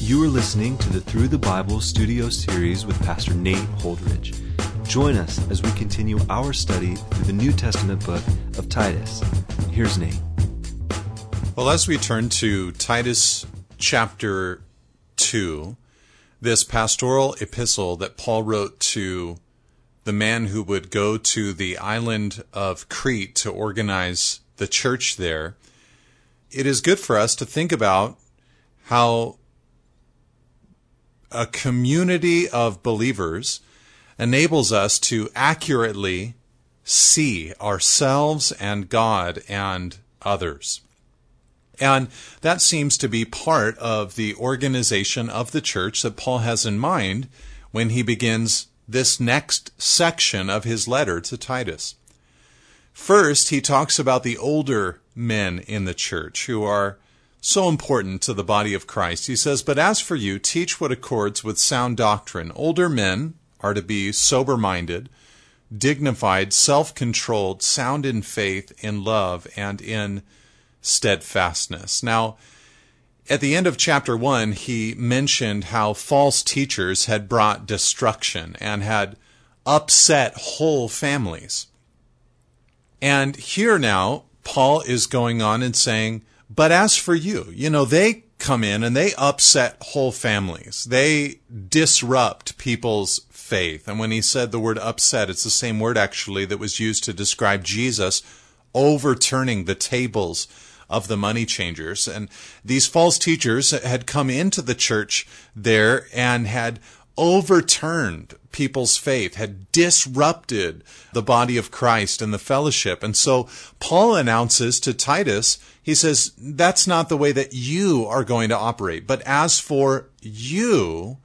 You are listening to the Through the Bible studio series with Pastor Nate Holdridge. Join us as we continue our study through the New Testament book of Titus. Here's Nate. Well, as we turn to Titus chapter 2, this pastoral epistle that Paul wrote to the man who would go to the island of Crete to organize the church there, it is good for us to think about how a community of believers enables us to accurately see ourselves and God and others. And that seems to be part of the organization of the church that Paul has in mind when he begins this next section of his letter to Titus. First, he talks about the older men in the church who are so important to the body of Christ. He says, But as for you, teach what accords with sound doctrine. Older men are to be sober minded, dignified, self controlled, sound in faith, in love, and in steadfastness. Now, at the end of chapter 1, he mentioned how false teachers had brought destruction and had upset whole families. And here now, Paul is going on and saying, but as for you, you know, they come in and they upset whole families. They disrupt people's faith. And when he said the word upset, it's the same word actually that was used to describe Jesus overturning the tables of the money changers. And these false teachers had come into the church there and had overturned people's faith, had disrupted the body of Christ and the fellowship. And so Paul announces to Titus, he says, that's not the way that you are going to operate. But as for you,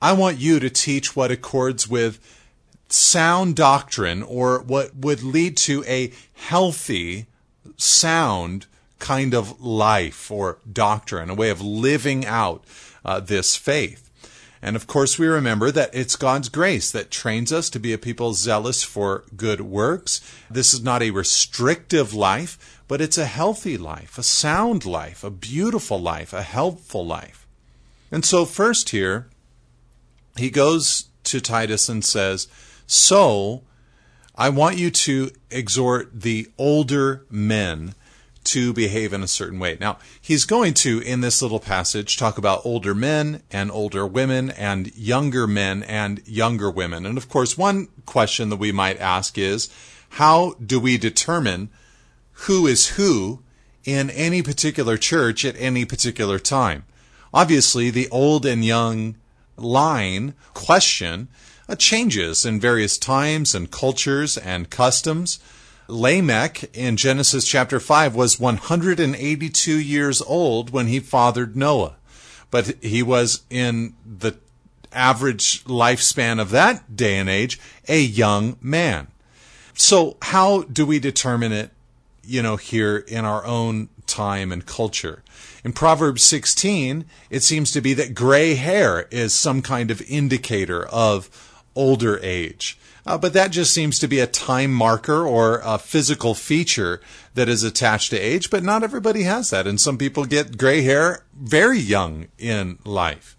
I want you to teach what accords with sound doctrine or what would lead to a healthy, sound kind of life or doctrine, a way of living out uh, this faith. And of course, we remember that it's God's grace that trains us to be a people zealous for good works. This is not a restrictive life, but it's a healthy life, a sound life, a beautiful life, a helpful life. And so, first here, he goes to Titus and says, So, I want you to exhort the older men to behave in a certain way. Now, he's going to, in this little passage, talk about older men and older women and younger men and younger women. And of course, one question that we might ask is, how do we determine who is who in any particular church at any particular time? Obviously, the old and young line question uh, changes in various times and cultures and customs. Lamech in Genesis chapter 5 was 182 years old when he fathered Noah. But he was in the average lifespan of that day and age a young man. So how do we determine it, you know, here in our own time and culture? In Proverbs 16, it seems to be that gray hair is some kind of indicator of older age. Uh, but that just seems to be a time marker or a physical feature that is attached to age, but not everybody has that. And some people get gray hair very young in life.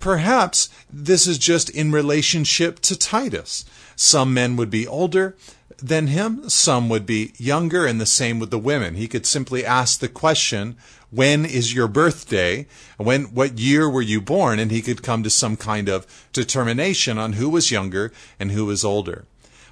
Perhaps this is just in relationship to Titus. Some men would be older than him, some would be younger, and the same with the women. He could simply ask the question, when is your birthday? When, what year were you born? And he could come to some kind of determination on who was younger and who was older.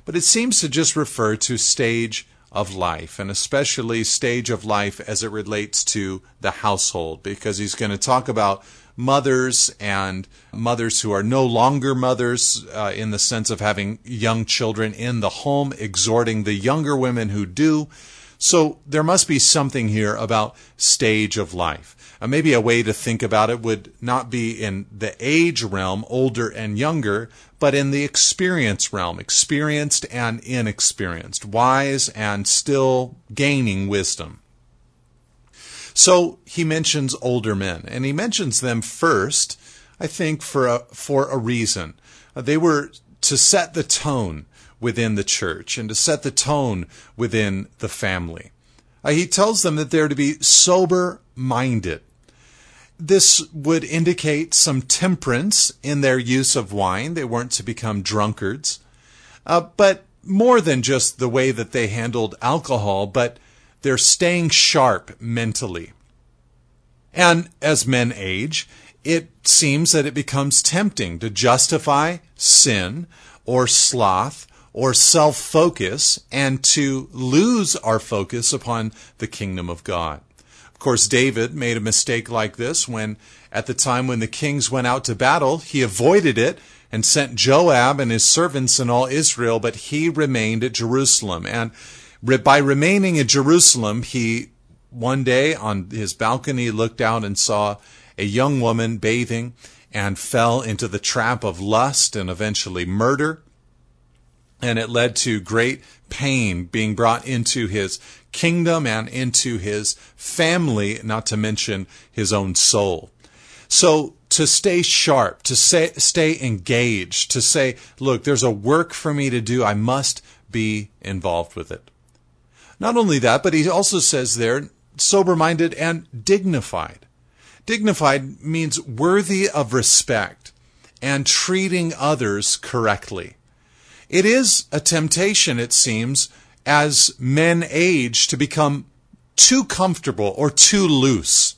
But it seems to just refer to stage of life, and especially stage of life as it relates to the household, because he's going to talk about mothers and mothers who are no longer mothers uh, in the sense of having young children in the home, exhorting the younger women who do so there must be something here about stage of life. Uh, maybe a way to think about it would not be in the age realm, older and younger, but in the experience realm, experienced and inexperienced, wise and still gaining wisdom. So he mentions older men, and he mentions them first, I think, for a, for a reason. Uh, they were to set the tone within the church and to set the tone within the family. Uh, he tells them that they're to be sober minded. This would indicate some temperance in their use of wine. They weren't to become drunkards. Uh, but more than just the way that they handled alcohol, but they're staying sharp mentally. And as men age, it seems that it becomes tempting to justify sin or sloth or self focus and to lose our focus upon the kingdom of God. Of course, David made a mistake like this when, at the time when the kings went out to battle, he avoided it and sent Joab and his servants and all Israel, but he remained at Jerusalem. And by remaining in Jerusalem, he one day on his balcony looked out and saw a young woman bathing and fell into the trap of lust and eventually murder. And it led to great pain being brought into his kingdom and into his family, not to mention his own soul. So to stay sharp, to say, stay engaged, to say, look, there's a work for me to do. I must be involved with it. Not only that, but he also says there, sober minded and dignified. Dignified means worthy of respect and treating others correctly. It is a temptation, it seems, as men age to become too comfortable or too loose,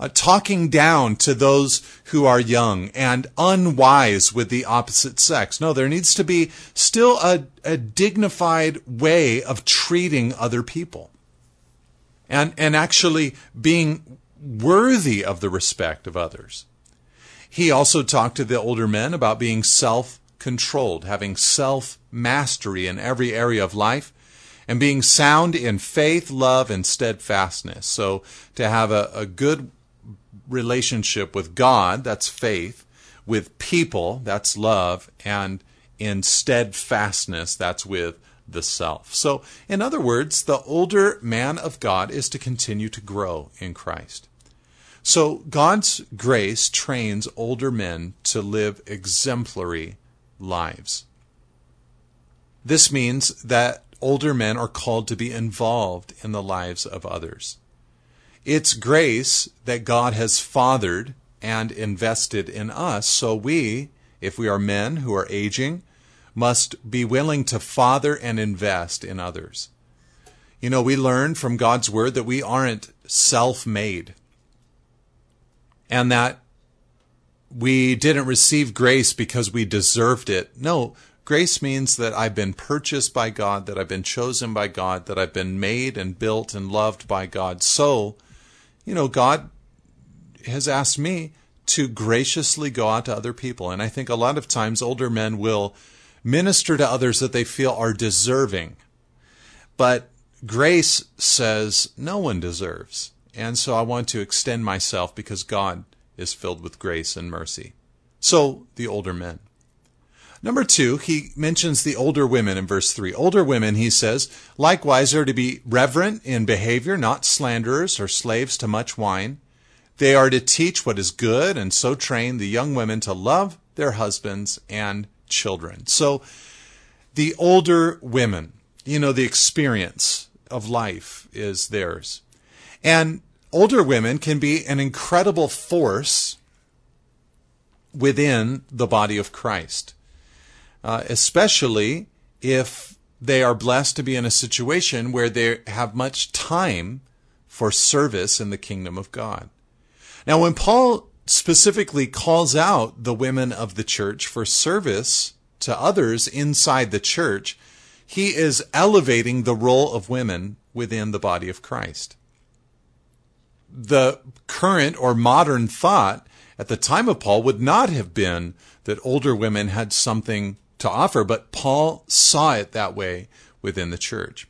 uh, talking down to those who are young and unwise with the opposite sex. No, there needs to be still a, a dignified way of treating other people and, and actually being worthy of the respect of others. He also talked to the older men about being self controlled, having self mastery in every area of life, and being sound in faith, love, and steadfastness. So to have a, a good relationship with God, that's faith, with people, that's love, and in steadfastness, that's with the self. So, in other words, the older man of God is to continue to grow in Christ. So, God's grace trains older men to live exemplary lives. This means that older men are called to be involved in the lives of others. It's grace that God has fathered and invested in us, so we, if we are men who are aging, must be willing to father and invest in others. You know, we learn from God's word that we aren't self made and that we didn't receive grace because we deserved it. No, grace means that I've been purchased by God, that I've been chosen by God, that I've been made and built and loved by God. So, you know, God has asked me to graciously go out to other people. And I think a lot of times older men will minister to others that they feel are deserving. But grace says no one deserves. And so I want to extend myself because God is filled with grace and mercy. So the older men. Number two, he mentions the older women in verse three. Older women, he says, likewise are to be reverent in behavior, not slanderers or slaves to much wine. They are to teach what is good and so train the young women to love their husbands and children. So the older women, you know, the experience of life is theirs. And older women can be an incredible force within the body of Christ, uh, especially if they are blessed to be in a situation where they have much time for service in the kingdom of God. Now, when Paul specifically calls out the women of the church for service to others inside the church, he is elevating the role of women within the body of Christ. The current or modern thought at the time of Paul would not have been that older women had something to offer, but Paul saw it that way within the church.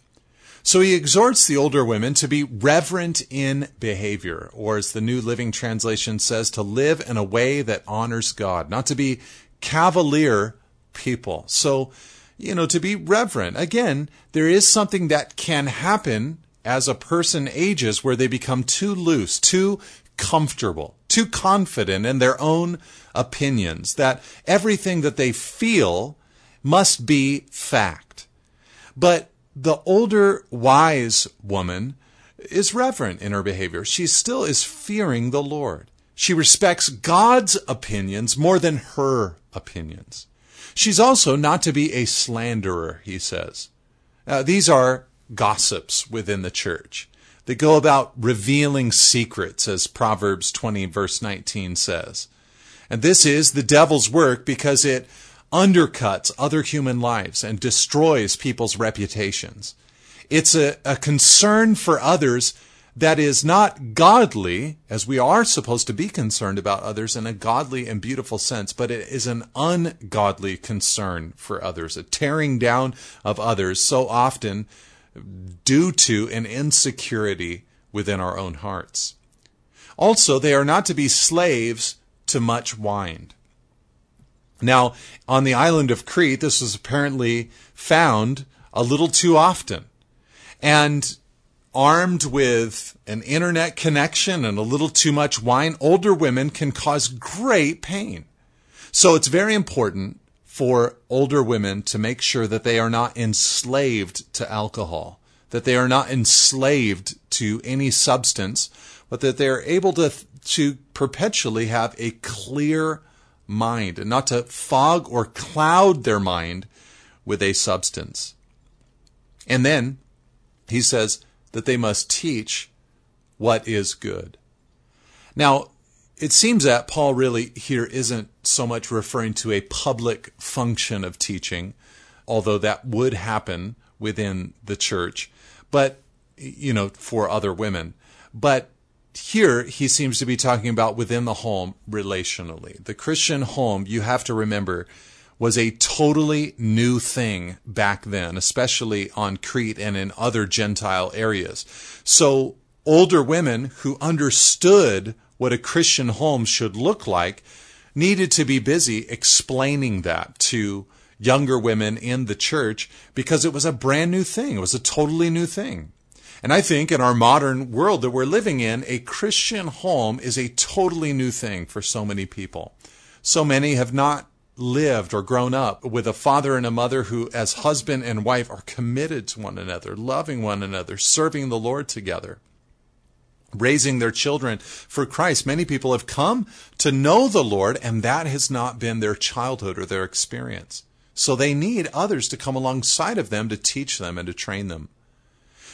So he exhorts the older women to be reverent in behavior, or as the New Living Translation says, to live in a way that honors God, not to be cavalier people. So, you know, to be reverent. Again, there is something that can happen as a person ages where they become too loose, too comfortable, too confident in their own opinions, that everything that they feel must be fact. But the older wise woman is reverent in her behavior. She still is fearing the Lord. She respects God's opinions more than her opinions. She's also not to be a slanderer, he says. Uh, these are gossips within the church. They go about revealing secrets, as Proverbs 20, verse 19 says. And this is the devil's work because it undercuts other human lives and destroys people's reputations. It's a, a concern for others that is not godly, as we are supposed to be concerned about others in a godly and beautiful sense, but it is an ungodly concern for others, a tearing down of others so often due to an insecurity within our own hearts. Also, they are not to be slaves to much wine. Now, on the island of Crete, this was apparently found a little too often. And armed with an internet connection and a little too much wine, older women can cause great pain. So it's very important for older women to make sure that they are not enslaved to alcohol, that they are not enslaved to any substance, but that they are able to, to perpetually have a clear mind and not to fog or cloud their mind with a substance. And then he says that they must teach what is good. Now, it seems that Paul really here isn't so much referring to a public function of teaching, although that would happen within the church, but, you know, for other women. But here he seems to be talking about within the home relationally. The Christian home, you have to remember, was a totally new thing back then, especially on Crete and in other Gentile areas. So older women who understood what a Christian home should look like needed to be busy explaining that to younger women in the church because it was a brand new thing. It was a totally new thing. And I think in our modern world that we're living in, a Christian home is a totally new thing for so many people. So many have not lived or grown up with a father and a mother who, as husband and wife, are committed to one another, loving one another, serving the Lord together, raising their children for Christ. Many people have come to know the Lord, and that has not been their childhood or their experience. So they need others to come alongside of them to teach them and to train them.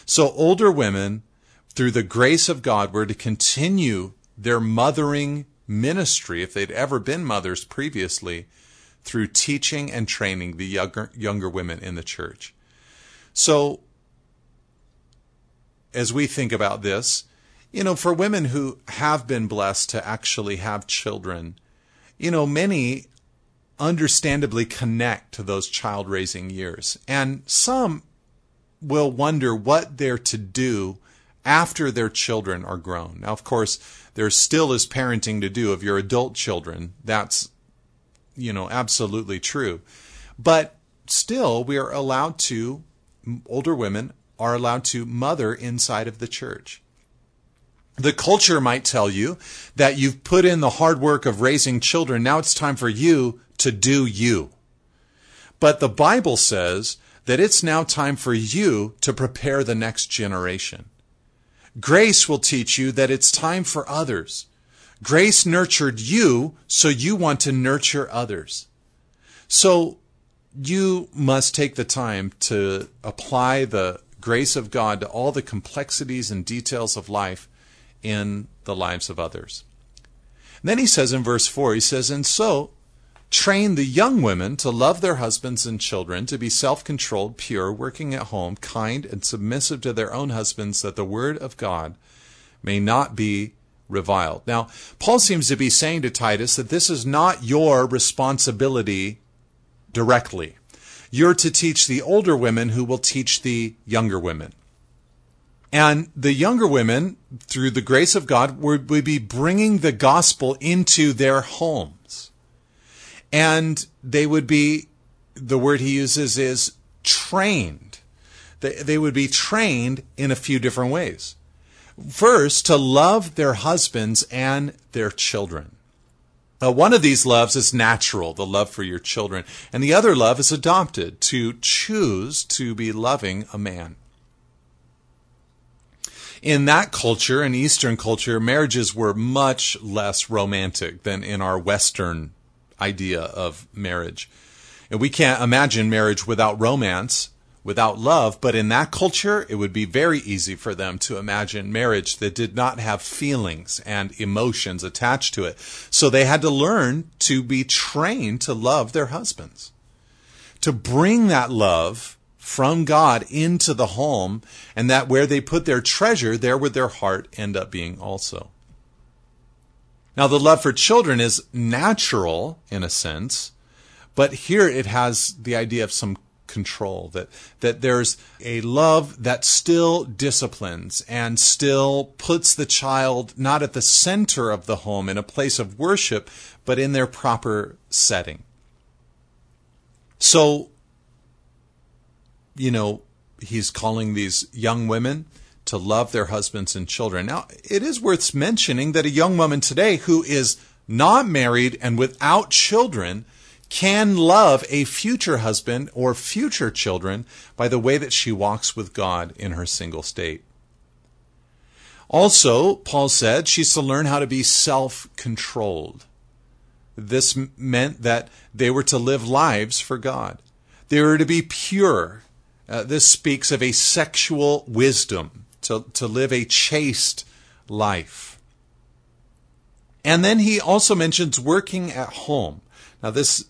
So older women, through the grace of God, were to continue their mothering ministry, if they'd ever been mothers previously, through teaching and training the younger, younger women in the church. So, as we think about this, you know, for women who have been blessed to actually have children, you know, many understandably connect to those child raising years. And some will wonder what they're to do after their children are grown. Now, of course, there still is parenting to do of your adult children. That's you know, absolutely true. But still, we are allowed to, older women are allowed to mother inside of the church. The culture might tell you that you've put in the hard work of raising children. Now it's time for you to do you. But the Bible says that it's now time for you to prepare the next generation. Grace will teach you that it's time for others Grace nurtured you, so you want to nurture others. So you must take the time to apply the grace of God to all the complexities and details of life in the lives of others. And then he says in verse 4, he says, And so train the young women to love their husbands and children, to be self controlled, pure, working at home, kind, and submissive to their own husbands, that the word of God may not be reviled. Now, Paul seems to be saying to Titus that this is not your responsibility directly. You're to teach the older women who will teach the younger women. And the younger women, through the grace of God, would, would be bringing the gospel into their homes. And they would be, the word he uses is trained. They, they would be trained in a few different ways. First, to love their husbands and their children. Uh, one of these loves is natural, the love for your children, and the other love is adopted, to choose to be loving a man. In that culture, in Eastern culture, marriages were much less romantic than in our Western idea of marriage. And we can't imagine marriage without romance, without love, but in that culture, it would be very easy for them to imagine marriage that did not have feelings and emotions attached to it. So they had to learn to be trained to love their husbands, to bring that love from God into the home, and that where they put their treasure, there would their heart end up being also. Now, the love for children is natural in a sense, but here it has the idea of some control that that there's a love that still disciplines and still puts the child not at the center of the home in a place of worship but in their proper setting so you know he's calling these young women to love their husbands and children. Now, it is worth mentioning that a young woman today who is not married and without children can love a future husband or future children by the way that she walks with God in her single state. Also, Paul said she's to learn how to be self controlled. This meant that they were to live lives for God. They were to be pure. Uh, this speaks of a sexual wisdom to, to live a chaste life. And then he also mentions working at home. Now, this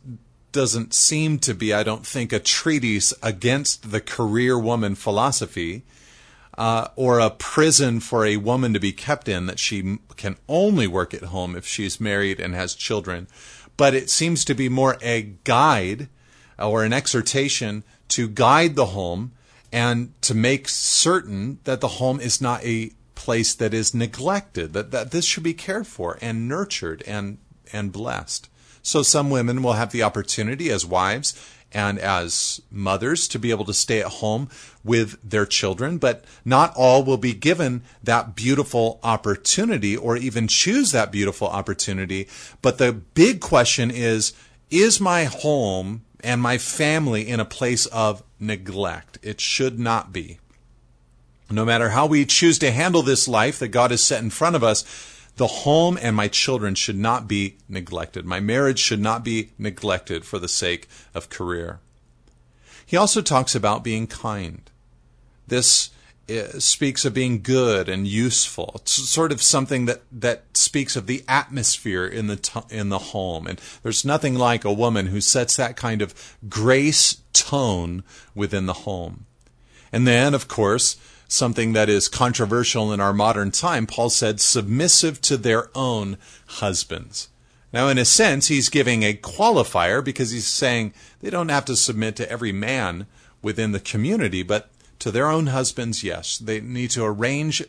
doesn't seem to be, I don't think, a treatise against the career woman philosophy uh, or a prison for a woman to be kept in that she can only work at home if she's married and has children. But it seems to be more a guide or an exhortation to guide the home and to make certain that the home is not a place that is neglected, that, that this should be cared for and nurtured and, and blessed. So some women will have the opportunity as wives and as mothers to be able to stay at home with their children, but not all will be given that beautiful opportunity or even choose that beautiful opportunity. But the big question is, is my home and my family in a place of neglect. It should not be. No matter how we choose to handle this life that God has set in front of us, the home and my children should not be neglected. My marriage should not be neglected for the sake of career. He also talks about being kind. This Uh, speaks of being good and useful. It's sort of something that, that speaks of the atmosphere in the t- in the home. And there's nothing like a woman who sets that kind of grace tone within the home. And then, of course, something that is controversial in our modern time, Paul said, submissive to their own husbands. Now, in a sense, he's giving a qualifier because he's saying they don't have to submit to every man within the community, but to their own husbands, yes. They need to arrange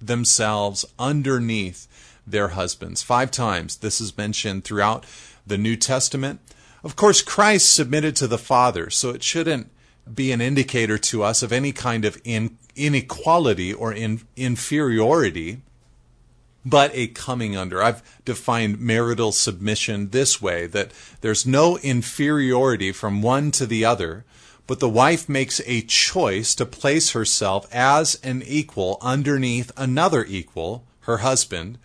themselves underneath their husbands. Five times this is mentioned throughout the New Testament. Of course, Christ submitted to the Father, so it shouldn't be an indicator to us of any kind of in, inequality or in, inferiority, but a coming under. I've defined marital submission this way that there's no inferiority from one to the other, but the wife makes a choice to place herself as an equal underneath another equal, her husband,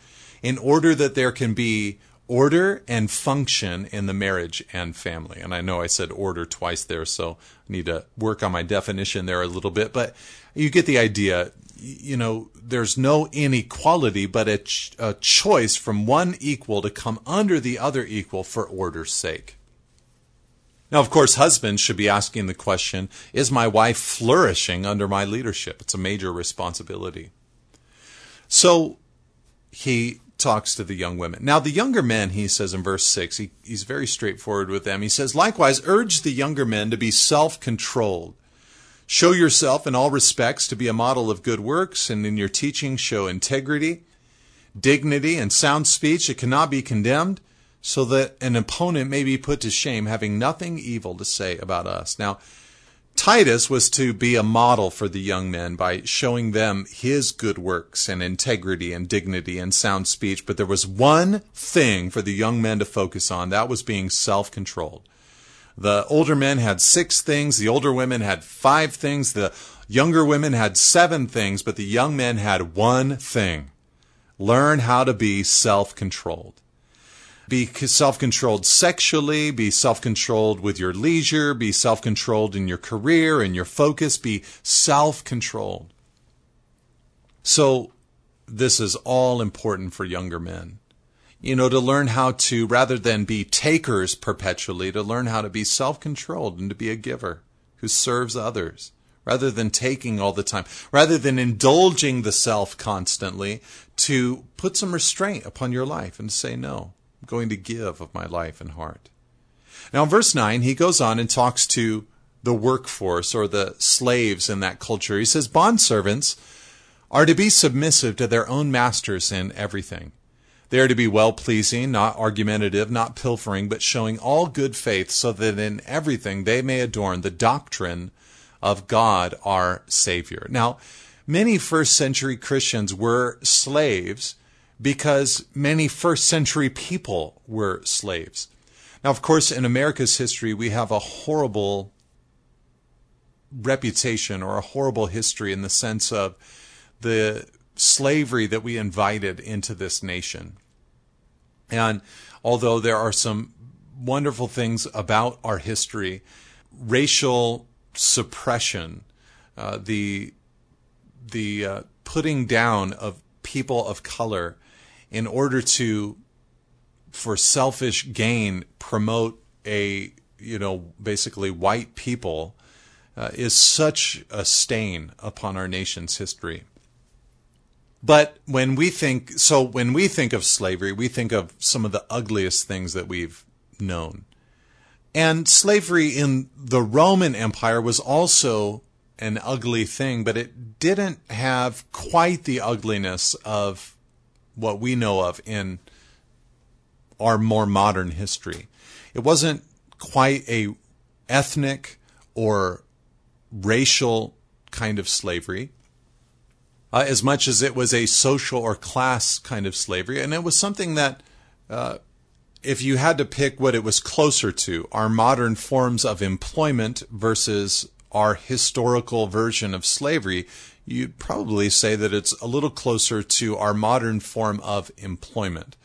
in order that there can be order and function in the marriage and family. And I know I said order twice there, so I need to work on my definition there a little bit, but you get the idea. You know, there's no inequality, but a, ch- a choice from one equal to come under the other equal for order's sake. Now, of course, husbands should be asking the question Is my wife flourishing under my leadership? It's a major responsibility. So he talks to the young women. Now, the younger men, he says in verse 6, he, he's very straightforward with them. He says, Likewise, urge the younger men to be self controlled. Show yourself in all respects to be a model of good works, and in your teaching, show integrity, dignity, and sound speech that cannot be condemned so that an opponent may be put to shame, having nothing evil to say about us. Now, Titus was to be a model for the young men by showing them his good works and integrity and dignity and sound speech. But there was one thing for the young men to focus on that was being self controlled. The older men had six things, the older women had five things, the younger women had seven things, but the young men had one thing learn how to be self controlled. Be self controlled sexually, be self controlled with your leisure, be self controlled in your career and your focus, be self controlled. So, this is all important for younger men. You know, to learn how to, rather than be takers perpetually, to learn how to be self controlled and to be a giver who serves others rather than taking all the time, rather than indulging the self constantly, to put some restraint upon your life and say, No, going to give of my life and heart. Now, in verse 9, he goes on and talks to the workforce or the slaves in that culture. He says, Bondservants are to be submissive to their own masters in everything. They are to be well pleasing, not argumentative, not pilfering, but showing all good faith, so that in everything they may adorn the doctrine of God our Savior. Now, many first century Christians were slaves because many first century people were slaves. Now, of course, in America's history, we have a horrible reputation or a horrible history in the sense of the slavery that we invited into this nation. And although there are some wonderful things about our history, racial suppression, uh, the the uh, putting down of people of color in order to, for selfish gain, promote a you know basically white people uh, is such a stain upon our nation's history. But when we think so, when we think of slavery, we think of some of the ugliest things that we've known. And slavery in the Roman Empire was also an ugly thing, but it didn't have quite the ugliness of what we know of in our more modern history. It wasn't quite a ethnic or racial kind of slavery, uh, as much as it was a social or class kind of slavery, and it was something that uh, if you had to pick what it was closer to, our modern forms of employment versus our historical version of slavery, you'd probably say that it's a little closer to our modern form of employment.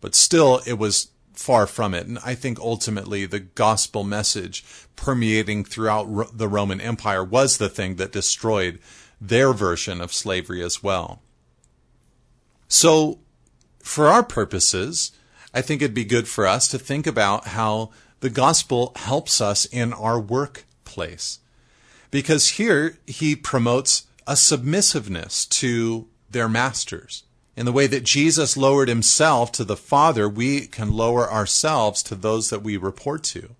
But still, it was far from it. And I think ultimately the gospel message permeating throughout the Roman Empire was the thing that destroyed their version of slavery as well. So, for our purposes, I think it'd be good for us to think about how the gospel helps us in our workplace. Because here he promotes a submissiveness to their masters. In the way that Jesus lowered himself to the Father, we can lower ourselves to those that we report to.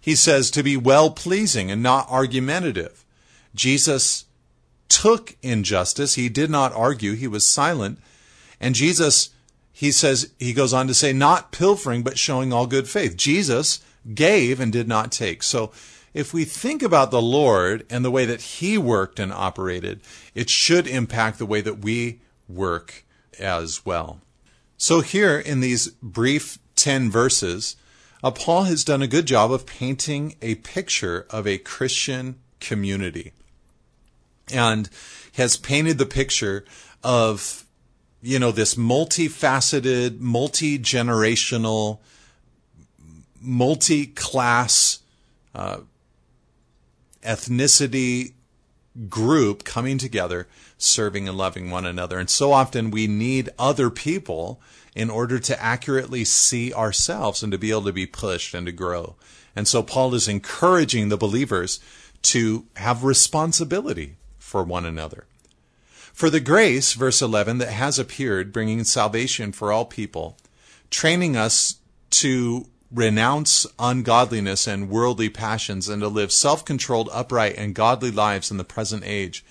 He says to be well pleasing and not argumentative. Jesus took injustice. He did not argue. He was silent. And Jesus he says, he goes on to say, not pilfering, but showing all good faith. Jesus gave and did not take. So if we think about the Lord and the way that he worked and operated, it should impact the way that we work as well. So here in these brief 10 verses, uh, Paul has done a good job of painting a picture of a Christian community and has painted the picture of you know, this multifaceted, multi generational, multi class uh, ethnicity group coming together, serving and loving one another. And so often we need other people in order to accurately see ourselves and to be able to be pushed and to grow. And so Paul is encouraging the believers to have responsibility for one another. For the grace, verse 11, that has appeared, bringing salvation for all people, training us to renounce ungodliness and worldly passions and to live self controlled, upright, and godly lives in the present age,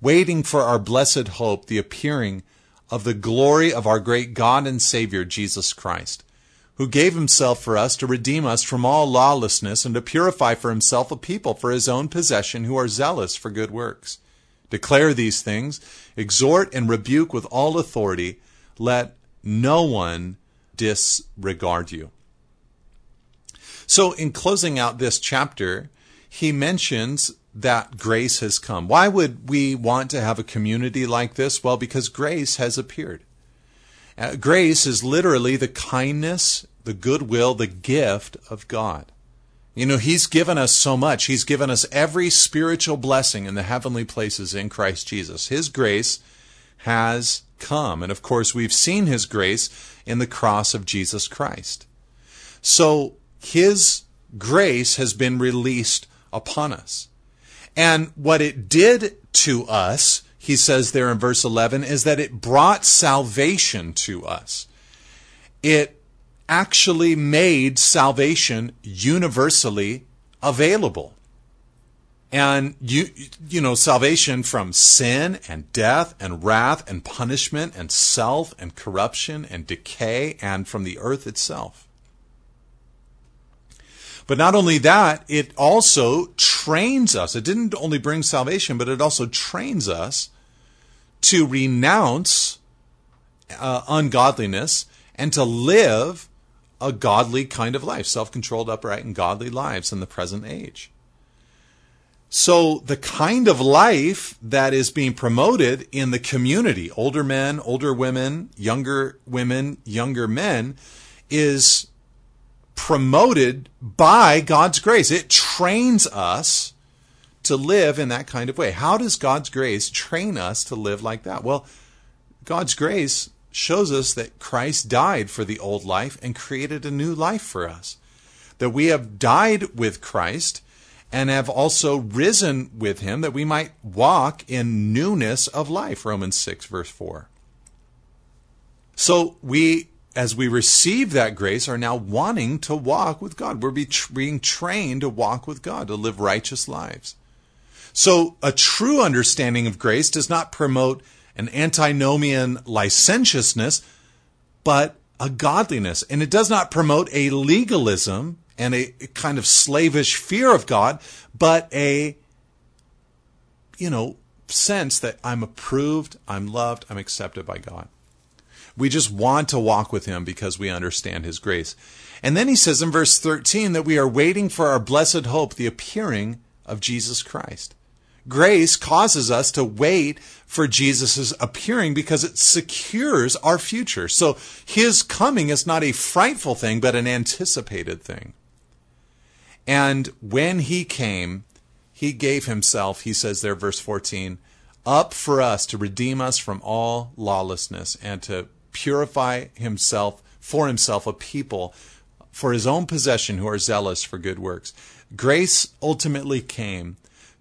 waiting for our blessed hope, the appearing of the glory of our great God and Savior, Jesus Christ, who gave himself for us to redeem us from all lawlessness and to purify for himself a people for his own possession who are zealous for good works. Declare these things, exhort and rebuke with all authority. Let no one disregard you. So, in closing out this chapter, he mentions that grace has come. Why would we want to have a community like this? Well, because grace has appeared. Uh, grace is literally the kindness, the goodwill, the gift of God. You know, He's given us so much. He's given us every spiritual blessing in the heavenly places in Christ Jesus. His grace has come. And of course, we've seen His grace in the cross of Jesus Christ. So, His grace has been released upon us. And what it did to us, he says there in verse 11, is that it brought salvation to us. It actually made salvation universally available. And you, you know, salvation from sin and death and wrath and punishment and self and corruption and decay and from the earth itself. But not only that, it also trains us. It didn't only bring salvation, but it also trains us to renounce uh, ungodliness and to live a godly kind of life, self controlled, upright, and godly lives in the present age. So, the kind of life that is being promoted in the community, older men, older women, younger women, younger men, is promoted by God's grace. It trains us to live in that kind of way. How does God's grace train us to live like that? Well, God's grace shows us that Christ died for the old life and created a new life for us. That we have died with Christ and have also risen with him that we might walk in newness of life. Romans 6, verse 4. So we as we receive that grace, are now wanting to walk with God. We're being trained to walk with God, to live righteous lives. So, a true understanding of grace does not promote an antinomian licentiousness, but a godliness. And it does not promote a legalism and a kind of slavish fear of God, but a, you know, sense that I'm approved, I'm loved, I'm accepted by God. We just want to walk with him because we understand his grace. And then he says in verse 13 that we are waiting for our blessed hope, the appearing of Jesus Christ. Grace causes us to wait for Jesus' appearing because it secures our future. So his coming is not a frightful thing, but an anticipated thing. And when he came, he gave himself, he says there, verse 14, up for us to redeem us from all lawlessness and to purify himself for himself a people for his own possession who are zealous for good works. Grace ultimately came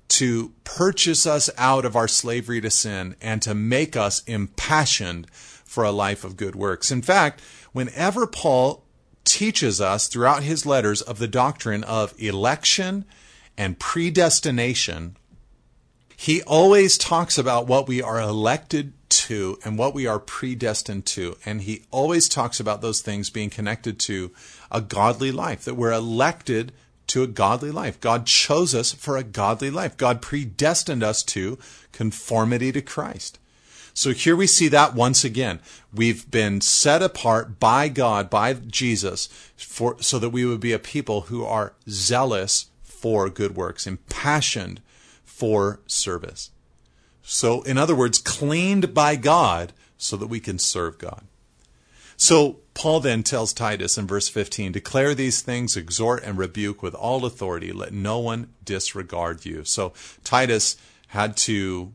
to purchase us out of our slavery to sin and to make us impassioned for a life of good works. In fact, whenever Paul teaches us throughout his letters of the doctrine of election and predestination, he always talks about what we are elected to and what we are predestined to. And he always talks about those things being connected to a godly life, that we're elected to a godly life. God chose us for a godly life. God predestined us to conformity to Christ. So here we see that once again. We've been set apart by God, by Jesus, for, so that we would be a people who are zealous for good works, impassioned for service. So, in other words, cleaned by God so that we can serve God. So, Paul then tells Titus in verse 15 Declare these things, exhort and rebuke with all authority. Let no one disregard you. So, Titus had to,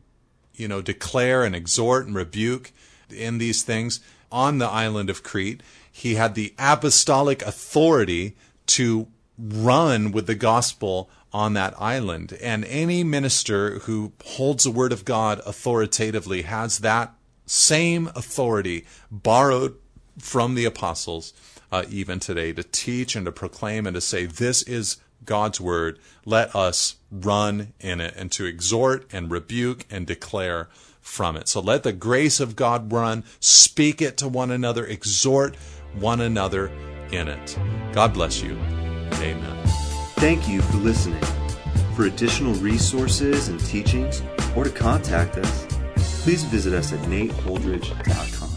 you know, declare and exhort and rebuke in these things on the island of Crete. He had the apostolic authority to run with the gospel on that island. And any minister who holds the word of God authoritatively has that same authority borrowed from the apostles uh, even today to teach and to proclaim and to say, This is God's word. Let us run in it and to exhort and rebuke and declare from it. So let the grace of God run, speak it to one another, exhort one another in it. God bless you. Amen. Thank you for listening. For additional resources and teachings, or to contact us, please visit us at nateholdridge.com.